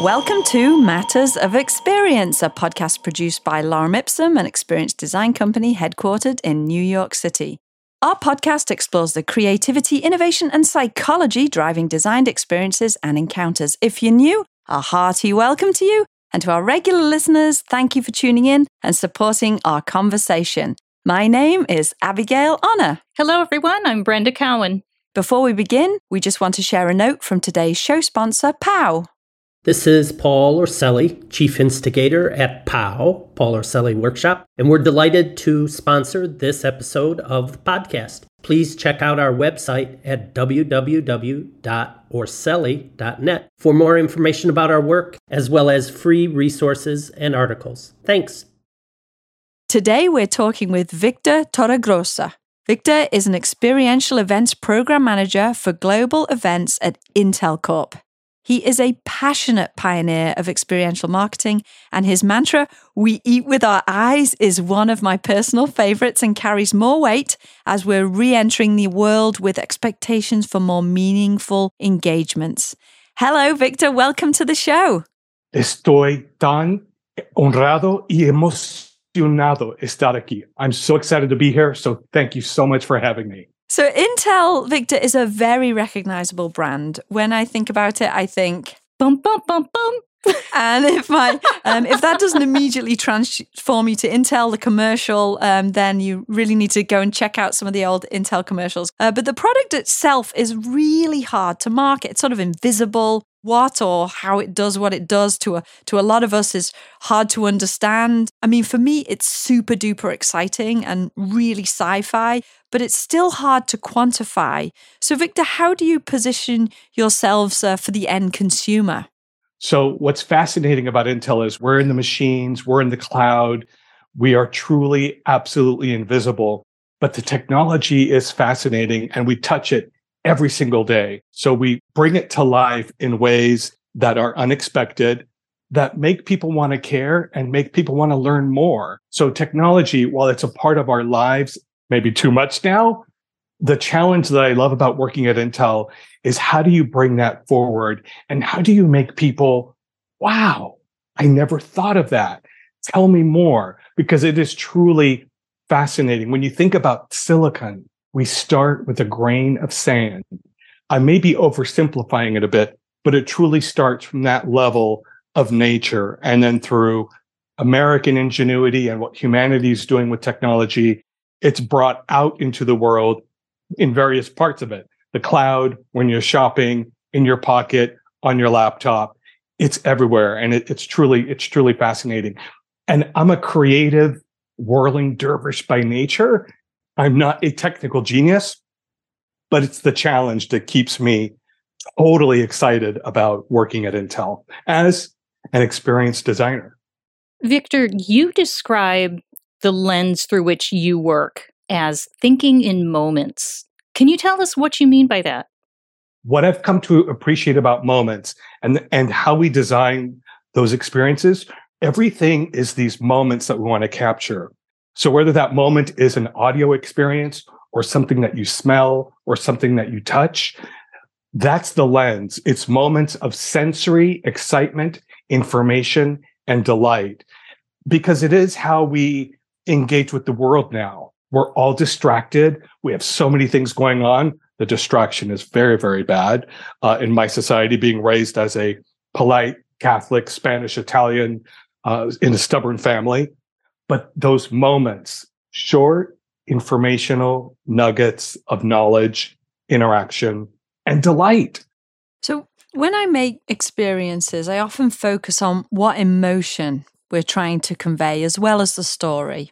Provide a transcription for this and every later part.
Welcome to Matters of Experience, a podcast produced by Lorem Ipsum, an experience design company headquartered in New York City. Our podcast explores the creativity, innovation, and psychology driving designed experiences and encounters. If you're new, a hearty welcome to you. And to our regular listeners, thank you for tuning in and supporting our conversation. My name is Abigail Honor. Hello, everyone. I'm Brenda Cowan. Before we begin, we just want to share a note from today's show sponsor, POW. This is Paul Orselli, Chief Instigator at POW, Paul Orselli Workshop, and we're delighted to sponsor this episode of the podcast. Please check out our website at www.orselli.net for more information about our work, as well as free resources and articles. Thanks. Today we're talking with Victor Torregroza. Victor is an experiential events program manager for global events at Intel Corp. He is a passionate pioneer of experiential marketing, and his mantra, We eat with our eyes, is one of my personal favorites and carries more weight as we're re entering the world with expectations for more meaningful engagements. Hello, Victor. Welcome to the show. Estoy tan honrado y emocionado estar aquí. I'm so excited to be here. So thank you so much for having me. So Intel Victor is a very recognizable brand. When I think about it, I think bum bum bum bum. and if my um, if that doesn't immediately transform you to Intel, the commercial, um, then you really need to go and check out some of the old Intel commercials. Uh, but the product itself is really hard to market. It's sort of invisible what or how it does what it does to a to a lot of us is hard to understand. I mean, for me, it's super duper exciting and really sci-fi, but it's still hard to quantify. So, Victor, how do you position yourselves uh, for the end consumer? So, what's fascinating about Intel is we're in the machines, we're in the cloud, we are truly absolutely invisible. But the technology is fascinating and we touch it every single day. So we bring it to life in ways that are unexpected, that make people want to care and make people want to learn more. So technology, while it's a part of our lives, maybe too much now, the challenge that I love about working at Intel is how do you bring that forward and how do you make people, wow, I never thought of that. Tell me more because it is truly fascinating. When you think about silicon, we start with a grain of sand. I may be oversimplifying it a bit, but it truly starts from that level of nature and then through American ingenuity and what humanity is doing with technology, it's brought out into the world in various parts of it. The cloud, when you're shopping, in your pocket, on your laptop, it's everywhere. And it, it's truly, it's truly fascinating. And I'm a creative whirling dervish by nature. I'm not a technical genius, but it's the challenge that keeps me totally excited about working at Intel as an experienced designer. Victor, you describe the lens through which you work as thinking in moments. Can you tell us what you mean by that? What I've come to appreciate about moments and, and how we design those experiences, everything is these moments that we want to capture. So whether that moment is an audio experience or something that you smell or something that you touch, that's the lens. It's moments of sensory excitement, information, and delight because it is how we engage with the world now. We're all distracted. We have so many things going on. The distraction is very, very bad. Uh, in my society, being raised as a polite Catholic, Spanish, Italian, uh, in a stubborn family, but those moments, short informational nuggets of knowledge, interaction, and delight. So, when I make experiences, I often focus on what emotion we're trying to convey as well as the story.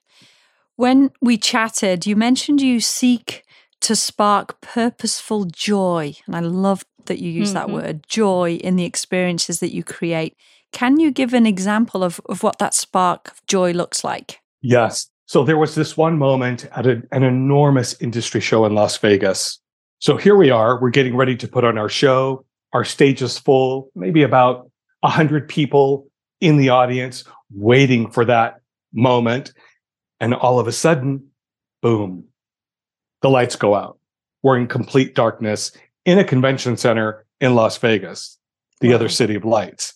When we chatted, you mentioned you seek to spark purposeful joy. And I love that you use mm-hmm. that word joy in the experiences that you create. Can you give an example of, of what that spark of joy looks like? Yes. So there was this one moment at a, an enormous industry show in Las Vegas. So here we are, we're getting ready to put on our show. Our stage is full, maybe about 100 people in the audience waiting for that moment. And all of a sudden, boom, the lights go out. We're in complete darkness in a convention center in Las Vegas, the wow. other city of lights.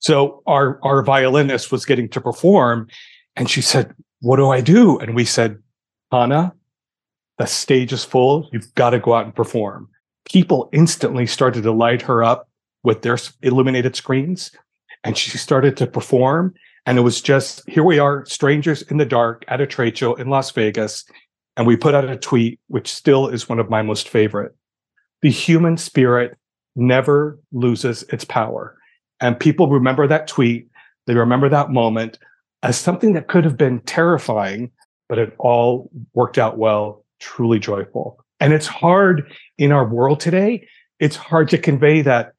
So our our violinist was getting to perform, and she said, "What do I do?" And we said, "Hannah, the stage is full. You've got to go out and perform." People instantly started to light her up with their illuminated screens, and she started to perform. And it was just here we are, strangers in the dark at a trade show in Las Vegas, and we put out a tweet, which still is one of my most favorite. The human spirit never loses its power. And people remember that tweet, they remember that moment as something that could have been terrifying, but it all worked out well, truly joyful. And it's hard in our world today. It's hard to convey that,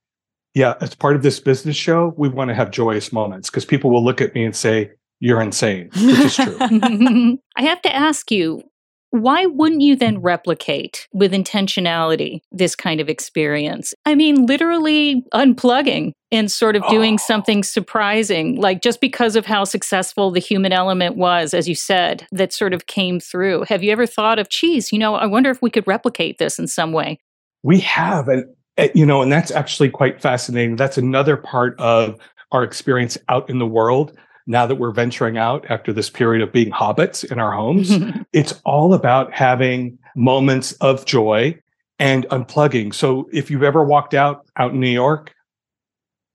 yeah, as part of this business show, we want to have joyous moments because people will look at me and say, you're insane, which is true. I have to ask you, why wouldn't you then replicate with intentionality this kind of experience? I mean, literally unplugging and sort of doing oh. something surprising, like just because of how successful the human element was, as you said, that sort of came through. Have you ever thought of, geez, you know, I wonder if we could replicate this in some way? We have. And, eh, you know, and that's actually quite fascinating. That's another part of our experience out in the world now that we're venturing out after this period of being hobbits in our homes, it's all about having moments of joy and unplugging. So if you've ever walked out out in New York,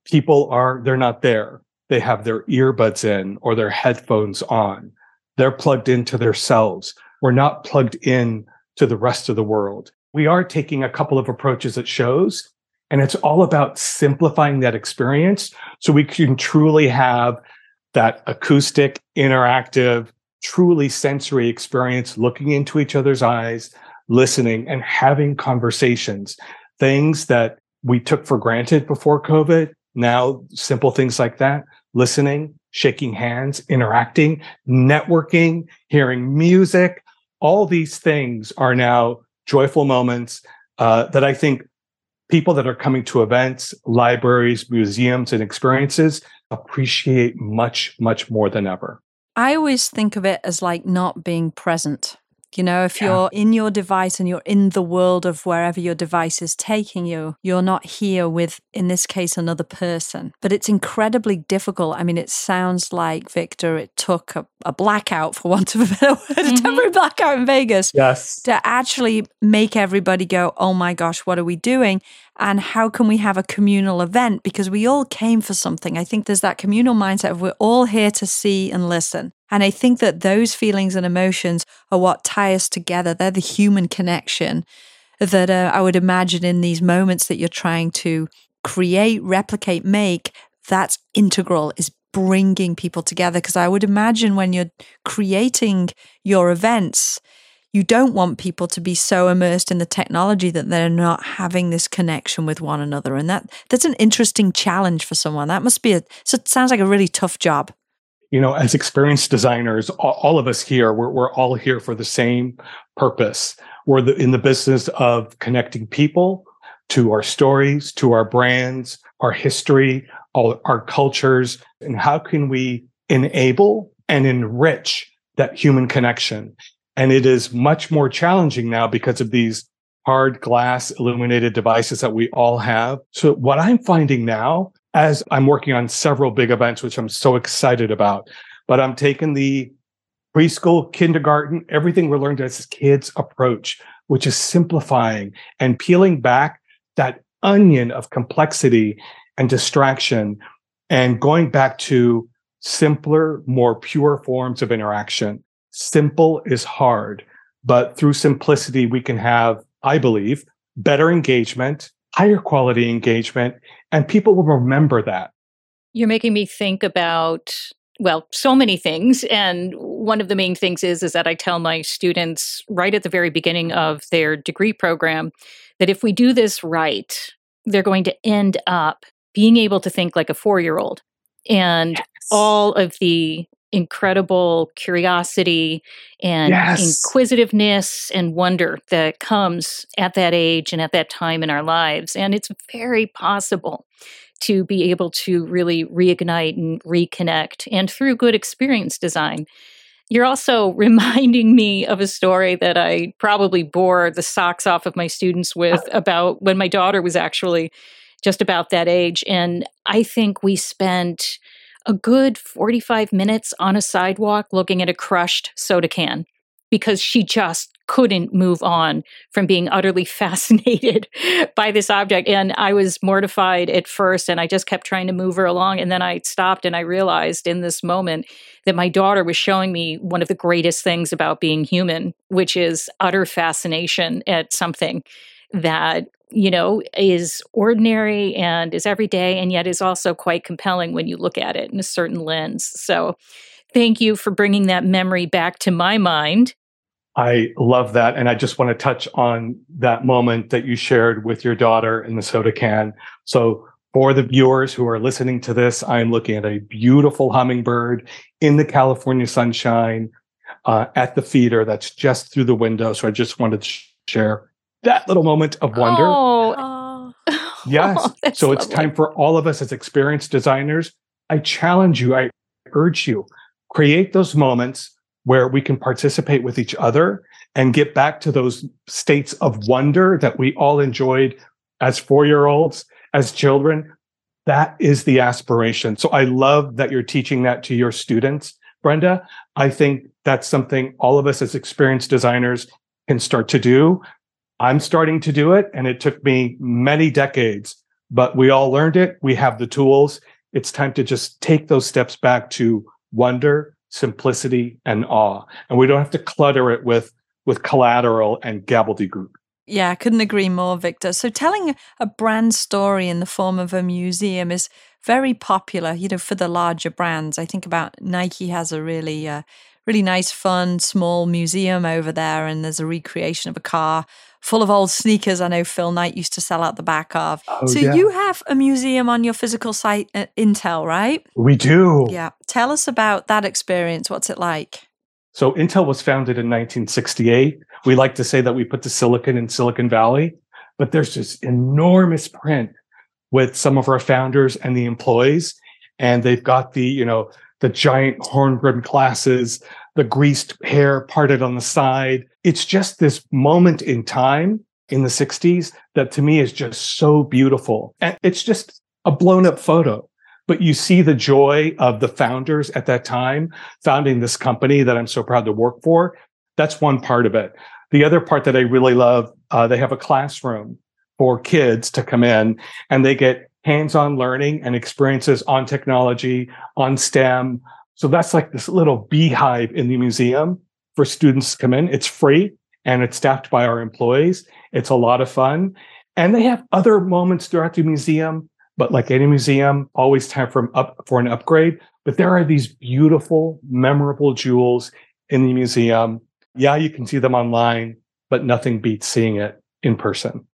people are they're not there. They have their earbuds in or their headphones on. They're plugged into themselves. We're not plugged in to the rest of the world. We are taking a couple of approaches at shows, and it's all about simplifying that experience so we can truly have that acoustic, interactive, truly sensory experience, looking into each other's eyes, listening, and having conversations. Things that we took for granted before COVID. Now, simple things like that, listening, shaking hands, interacting, networking, hearing music, all these things are now joyful moments uh, that I think people that are coming to events, libraries, museums, and experiences appreciate much, much more than ever. I always think of it as like not being present. You know, if yeah. you're in your device and you're in the world of wherever your device is taking you, you're not here with, in this case, another person. But it's incredibly difficult. I mean, it sounds like, Victor, it took a, a blackout, for want of a better word, mm-hmm. a temporary blackout in Vegas. Yes. To actually make everybody go, oh my gosh, what are we doing? And how can we have a communal event because we all came for something. I think there's that communal mindset of we're all here to see and listen. And I think that those feelings and emotions are what tie us together. They're the human connection that uh, I would imagine in these moments that you're trying to create, replicate, make. That's integral, is bringing people together. Because I would imagine when you're creating your events, you don't want people to be so immersed in the technology that they're not having this connection with one another. And that that's an interesting challenge for someone. That must be a so it sounds like a really tough job. You know as experienced designers all, of us here we're, we're all here for the same purpose. We're the, in the business of connecting people to our stories to our brands our history all our cultures and how can we enable and enrich that human connection and it is much more challenging now because of these hard glass illuminated devices that we all have. So what I'm finding now as I'm working on several big events, which I'm so excited about, but I'm taking the preschool, kindergarten, everything we learned as kids approach, which is simplifying and peeling back that onion of complexity and distraction and going back to simpler, more pure forms of interaction simple is hard, but through simplicity, we can have, I believe, better engagement, higher quality engagement, and people will remember that. You're making me think about well so many things and one of the main things is is that i tell my students right at the very beginning of their degree program that if we do this right they're going to end up being able to think like a 4-year-old and yes. all of the incredible curiosity and yes. inquisitiveness and wonder that comes at that age and at that time in our lives. And it's very possible to be able to really reignite and reconnect, and through good experience design. You're also reminding me of a story that I probably bore the socks off of my students with about when my daughter was actually just about that age. And I think we spent a good 45 minutes on a sidewalk looking at a crushed soda can because she just couldn't move on from being utterly fascinated by this object. And I was mortified at first, and I just kept trying to move her along. And then I stopped and I realized in this moment that my daughter was showing me one of the greatest things about being human, which is utter fascination at something that you know, is ordinary and is everyday, and yet is also quite compelling when you look at it in a certain lens. So, thank you for bringing that memory back to my mind. I love that. And I just want to touch on that moment that you shared with your daughter in the soda can. So, for the viewers who are listening to this, I'm looking at a beautiful hummingbird in the California sunshine uh, at the feeder that's just through the window. So, I just wanted to share that little moment of wonder. Oh, yes. Oh, so it's time for all of us as experienced designers. I challenge you, I urge you, create those moments where we can participate with each other and get back to those states of wonder that we all enjoyed as four year olds, as children. That is the aspiration. So I love that you're teaching that to your students, Brenda. I think that's something all of us as experienced designers can start to do. I'm starting to do it, and it took me many decades, but we all learned it. We have the tools. It's time to just take those steps back to wonder, simplicity, and awe. And we don't have to clutter it with, with collateral and gobbledygook. Yeah, I couldn't agree more, Victor. So, telling a brand story in the form of a museum is very popular, you know, for the larger brands. I think about Nike has a really, uh, really nice, fun, small museum over there, and there's a recreation of a car full of old sneakers I know Phil Knight used to sell out the back of. Oh, so yeah. you have a museum on your physical site at Intel, right? We do. Yeah. Tell us about that experience. What's it like? So Intel was founded in 1968. We like to say that we put the silicon in Silicon Valley, but there's this enormous print with some of our founders and the employees. And they've got the, you know, the giant horn rimmed glasses, the greased hair parted on the side. It's just this moment in time in the 60s that to me is just so beautiful. And it's just a blown up photo. But you see the joy of the founders at that time founding this company that I'm so proud to work for. That's one part of it. The other part that I really love, uh, they have a classroom for kids to come in and they get hands-on learning and experiences on technology, on STEM, so that's like this little beehive in the museum for students to come in. It's free and it's staffed by our employees. It's a lot of fun. And they have other moments throughout the museum, but like any museum, always time for, up, for an upgrade. But there are these beautiful, memorable jewels in the museum. Yeah, you can see them online, but nothing beats seeing it in person.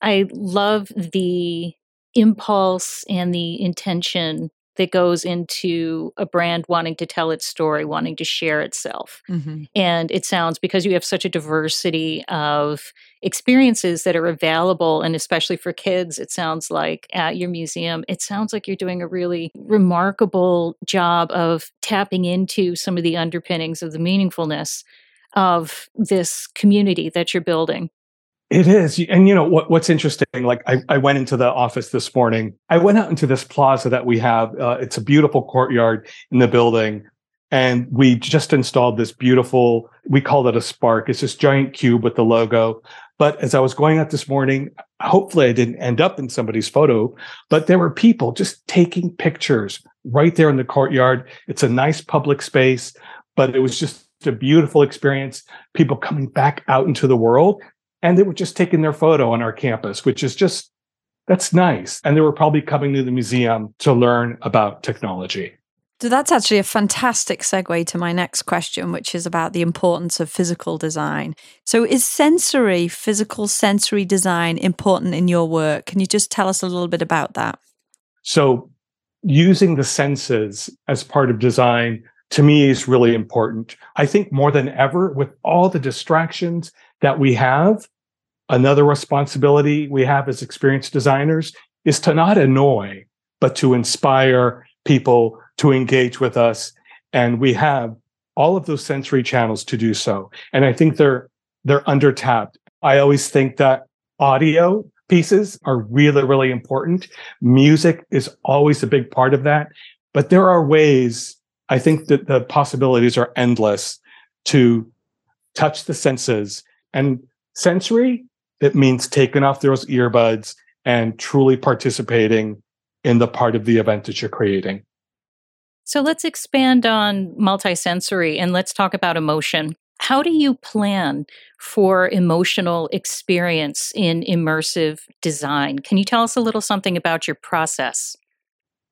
I love the impulse and the intention that goes into a brand wanting to tell its story, wanting to share itself. Mm-hmm. And it sounds because you have such a diversity of experiences that are available, and especially for kids, it sounds like at your museum, it sounds like you're doing a really remarkable job of tapping into some of the underpinnings of the meaningfulness of this community that you're building. It is. And you know what, what's interesting? Like I, I went into the office this morning. I went out into this plaza that we have. Uh, it's a beautiful courtyard in the building. And we just installed this beautiful, we call it a spark. It's this giant cube with the logo. But as I was going out this morning, hopefully I didn't end up in somebody's photo, but there were people just taking pictures right there in the courtyard. It's a nice public space, but it was just a beautiful experience. People coming back out into the world and they were just taking their photo on our campus, which is just that's nice. And they were probably coming to the museum to learn about technology. So that's actually a fantastic segue to my next question, which is about the importance of physical design. So, is sensory, physical sensory design important in your work? Can you just tell us a little bit about that? So, using the senses as part of design to me is really important. I think more than ever, with all the distractions that we have, another responsibility we have as experienced designers is to not annoy, but to inspire people to engage with us. And we have all of those sensory channels to do so. And I think they're they're under tapped. I always think that audio pieces are really, really important. Music is always a big part of that. But there are ways, I think that the possibilities are endless to touch the senses. And sensory, it means taking off those earbuds and truly participating in the part of the event that you're creating. So let's expand on multisensory and let's talk about emotion. How do you plan for emotional experience in immersive design? Can you tell us a little something about your process?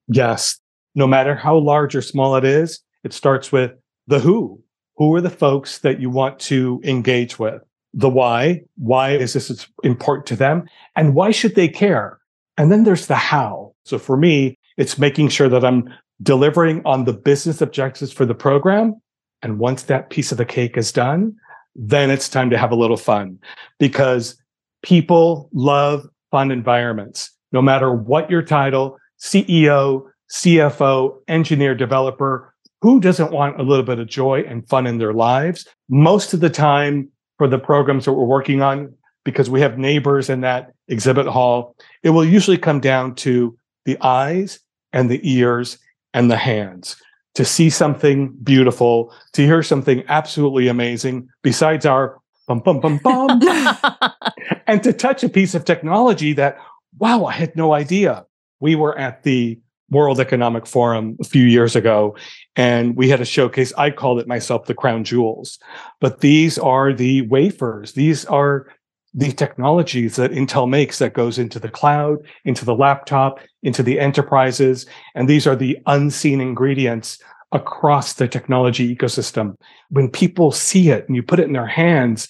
Yes. No matter how large or small it is, it starts with the who. Who are the folks that you want to engage with? The why. Why is this important to them? And why should they care? And then there's the how. So for me, it's making sure that I'm delivering on the business objectives for the program and once that piece of the cake is done, then it's time to have a little fun because people love fun environments. No matter what your title, CEO, CFO, engineer, developer, who doesn't want a little bit of joy and fun in their lives? Most of the time for the programs that we're working on, because we have neighbors in that exhibit hall, it will usually come down to the eyes and the ears and the hands to see something beautiful, to hear something absolutely amazing, besides our bum, bum, bum, bum, and to touch a piece of technology that, wow, I had no idea. We were at the World Economic Forum a few years ago, and we had a showcase. I called it myself the crown jewels. But these are the wafers. These are the technologies that Intel makes that goes into the cloud, into the laptop, into the enterprises. And these are the unseen ingredients across the technology ecosystem. When people see it and you put it in their hands,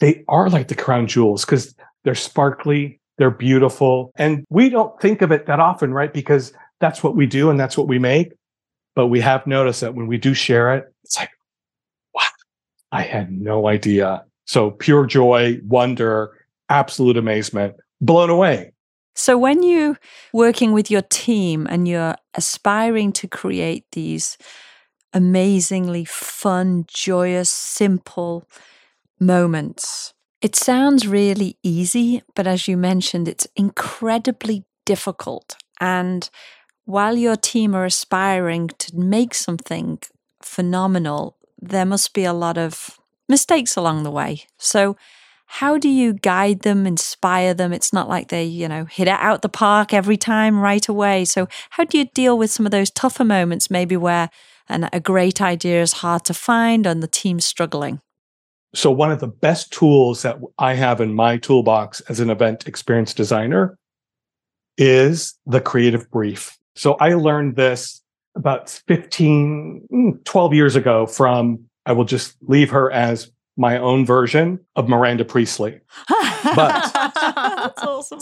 they are like the crown jewels because they're sparkly, they're beautiful. And we don't think of it that often, right? Because that's what we do and that's what we make. But we have noticed that when we do share it, it's like, wow, I had no idea so pure joy, wonder, absolute amazement, blown away. So when you're working with your team and you're aspiring to create these amazingly fun, joyous, simple moments, it sounds really easy, but as you mentioned, it's incredibly difficult. And while your team are aspiring to make something phenomenal, there must be a lot of mistakes along the way. So, how do you guide them, inspire them? It's not like they, you know, hit it out the park every time right away. So, how do you deal with some of those tougher moments, maybe where an, a great idea is hard to find and the team's struggling? So, one of the best tools that I have in my toolbox as an event experience designer is the creative brief. So, I learned this about 15, mm, 12 years ago from I will just leave her as my own version of Miranda Priestly. But that's awesome.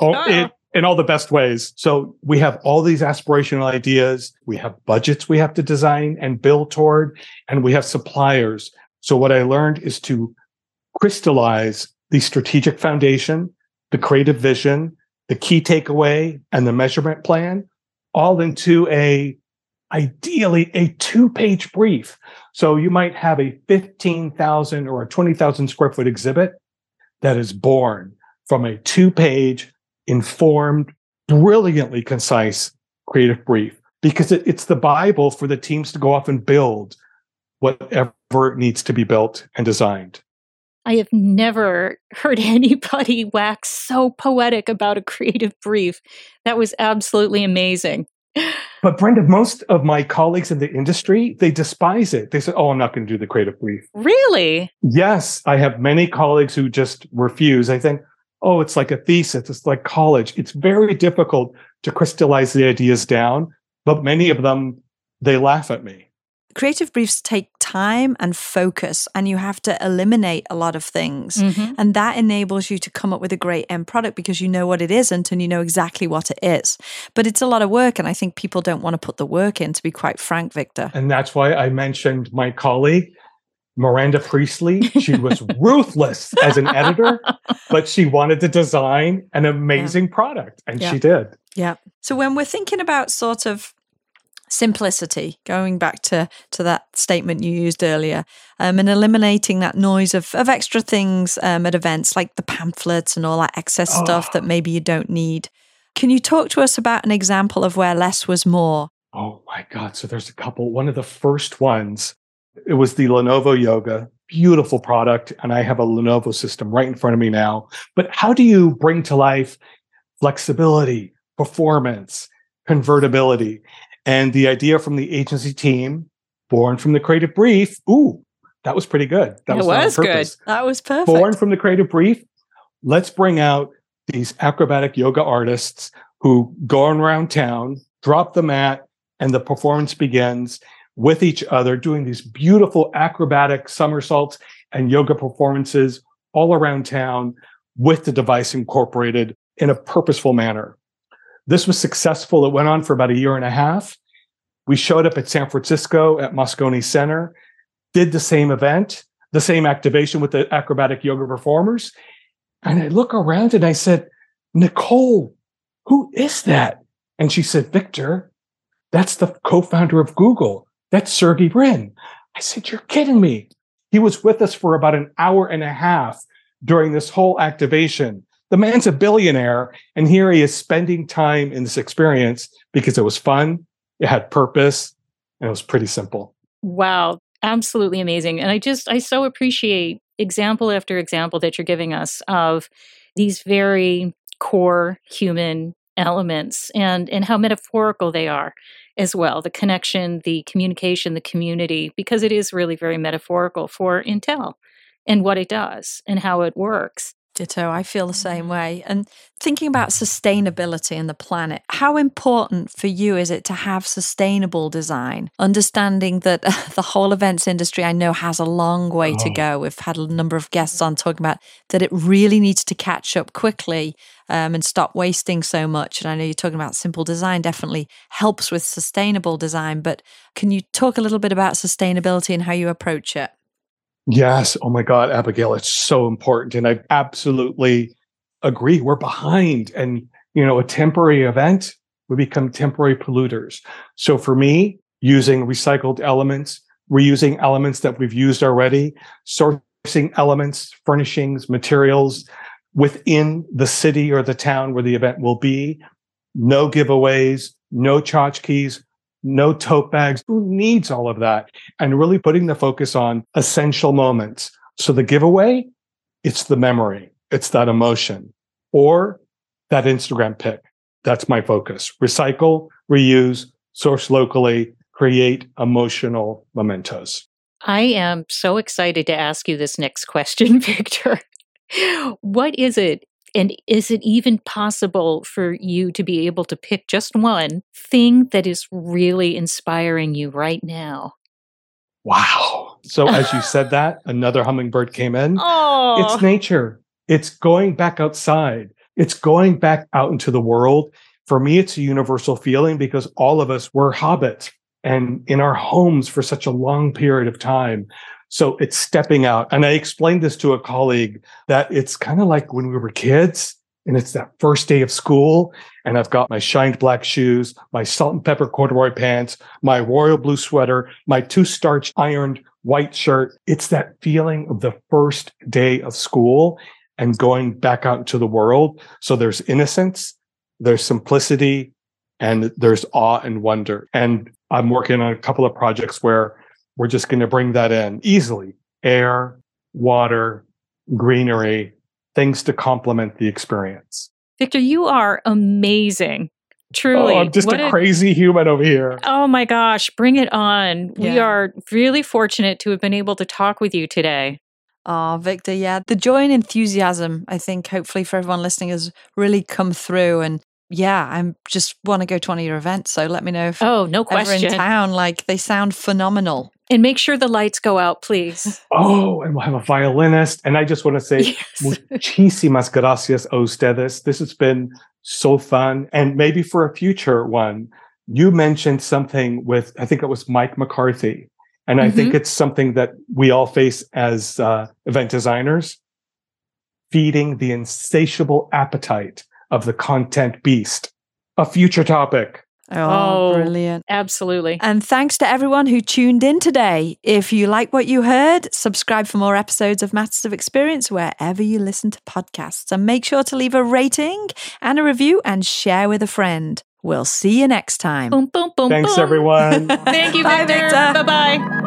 oh, in, in all the best ways. So we have all these aspirational ideas. We have budgets we have to design and build toward, and we have suppliers. So what I learned is to crystallize the strategic foundation, the creative vision, the key takeaway, and the measurement plan all into a ideally a two page brief. So you might have a 15,000 or a 20,000 square foot exhibit that is born from a two page, informed, brilliantly concise creative brief because it, it's the Bible for the teams to go off and build whatever needs to be built and designed. I have never heard anybody wax so poetic about a creative brief. That was absolutely amazing. But Brenda, most of my colleagues in the industry, they despise it. They say, "Oh, I'm not going to do the creative brief." Really? Yes, I have many colleagues who just refuse. I think, "Oh, it's like a thesis. It's like college. It's very difficult to crystallize the ideas down." But many of them, they laugh at me creative briefs take time and focus, and you have to eliminate a lot of things. Mm-hmm. And that enables you to come up with a great end product because you know what it isn't and you know exactly what it is. But it's a lot of work. And I think people don't want to put the work in, to be quite frank, Victor. And that's why I mentioned my colleague. Miranda Priestly, she was ruthless as an editor, but she wanted to design an amazing yeah. product, and yeah. she did. Yeah. So when we're thinking about sort of simplicity going back to to that statement you used earlier um, and eliminating that noise of, of extra things um, at events like the pamphlets and all that excess oh. stuff that maybe you don't need. Can you talk to us about an example of where less was more? Oh my god so there's a couple. One of the first ones it was the lenovo yoga. Beautiful product and i have a lenovo system right in front of me now. But how do you bring to life flexibility performance convertibility and the idea from the agency team, born from the creative brief, ooh, that was pretty good. That it was, was good. That was perfect. Born from the creative brief, let's bring out these acrobatic yoga artists who go around town, drop the mat, and the performance begins with each other, doing these beautiful acrobatic somersaults and yoga performances all around town with the device incorporated in a purposeful manner. This was successful. It went on for about a year and a half. We showed up at San Francisco at Moscone Center, did the same event, the same activation with the acrobatic yoga performers. And I look around and I said, Nicole, who is that? And she said, Victor, that's the co founder of Google. That's Sergey Brin. I said, You're kidding me. He was with us for about an hour and a half during this whole activation. The man's a billionaire, and here he is spending time in this experience because it was fun, it had purpose, and it was pretty simple. Wow, absolutely amazing. And I just, I so appreciate example after example that you're giving us of these very core human elements and and how metaphorical they are as well the connection the communication the community because it is really very metaphorical for intel and what it does and how it works Ditto. I feel the same mm-hmm. way. And thinking about sustainability and the planet, how important for you is it to have sustainable design? Understanding that the whole events industry, I know, has a long way oh. to go. We've had a number of guests on talking about that it really needs to catch up quickly um, and stop wasting so much. And I know you're talking about simple design definitely helps with sustainable design, but can you talk a little bit about sustainability and how you approach it? Yes. Oh my God, Abigail, it's so important. And I absolutely agree. We're behind. And, you know, a temporary event, we become temporary polluters. So for me, using recycled elements, reusing elements that we've used already, sourcing elements, furnishings, materials within the city or the town where the event will be, no giveaways, no tchotchkes, no tote bags. Who needs all of that? And really putting the focus on essential moments. So the giveaway, it's the memory, it's that emotion or that Instagram pic. That's my focus. Recycle, reuse, source locally, create emotional mementos. I am so excited to ask you this next question, Victor. what is it and is it even possible for you to be able to pick just one thing that is really inspiring you right now? Wow. So, as you said that, another hummingbird came in. Oh. It's nature. It's going back outside. It's going back out into the world. For me, it's a universal feeling because all of us were hobbits and in our homes for such a long period of time. So it's stepping out. And I explained this to a colleague that it's kind of like when we were kids and it's that first day of school. And I've got my shined black shoes, my salt and pepper corduroy pants, my royal blue sweater, my two starched ironed white shirt. It's that feeling of the first day of school and going back out into the world. So there's innocence, there's simplicity, and there's awe and wonder. And I'm working on a couple of projects where we're just going to bring that in easily air, water, greenery, things to complement the experience. Victor, you are amazing. Oh, Truly. Oh, I'm just a, a crazy human over here. Oh my gosh, bring it on. Yeah. We are really fortunate to have been able to talk with you today. Oh, Victor, yeah. The joy and enthusiasm, I think, hopefully for everyone listening, has really come through. And yeah, I just want to go to one of your events. So let me know if oh, no question. in town. Like they sound phenomenal. And make sure the lights go out, please. Oh, and we'll have a violinist. And I just want to say, yes. muchísimas gracias a ustedes. This has been so fun. And maybe for a future one, you mentioned something with, I think it was Mike McCarthy. And mm-hmm. I think mm-hmm. it's something that we all face as uh, event designers feeding the insatiable appetite of the content beast. A future topic. Oh, oh, brilliant. Absolutely. And thanks to everyone who tuned in today. If you like what you heard, subscribe for more episodes of Matters of Experience wherever you listen to podcasts. And make sure to leave a rating and a review and share with a friend. We'll see you next time. Boom, boom, boom. Thanks, boom. everyone. Thank you, Bye, Victor. Victor. Bye bye.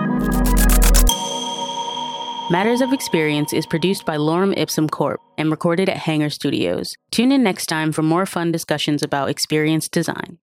Matters of Experience is produced by Lorem Ipsum Corp and recorded at Hanger Studios. Tune in next time for more fun discussions about experience design.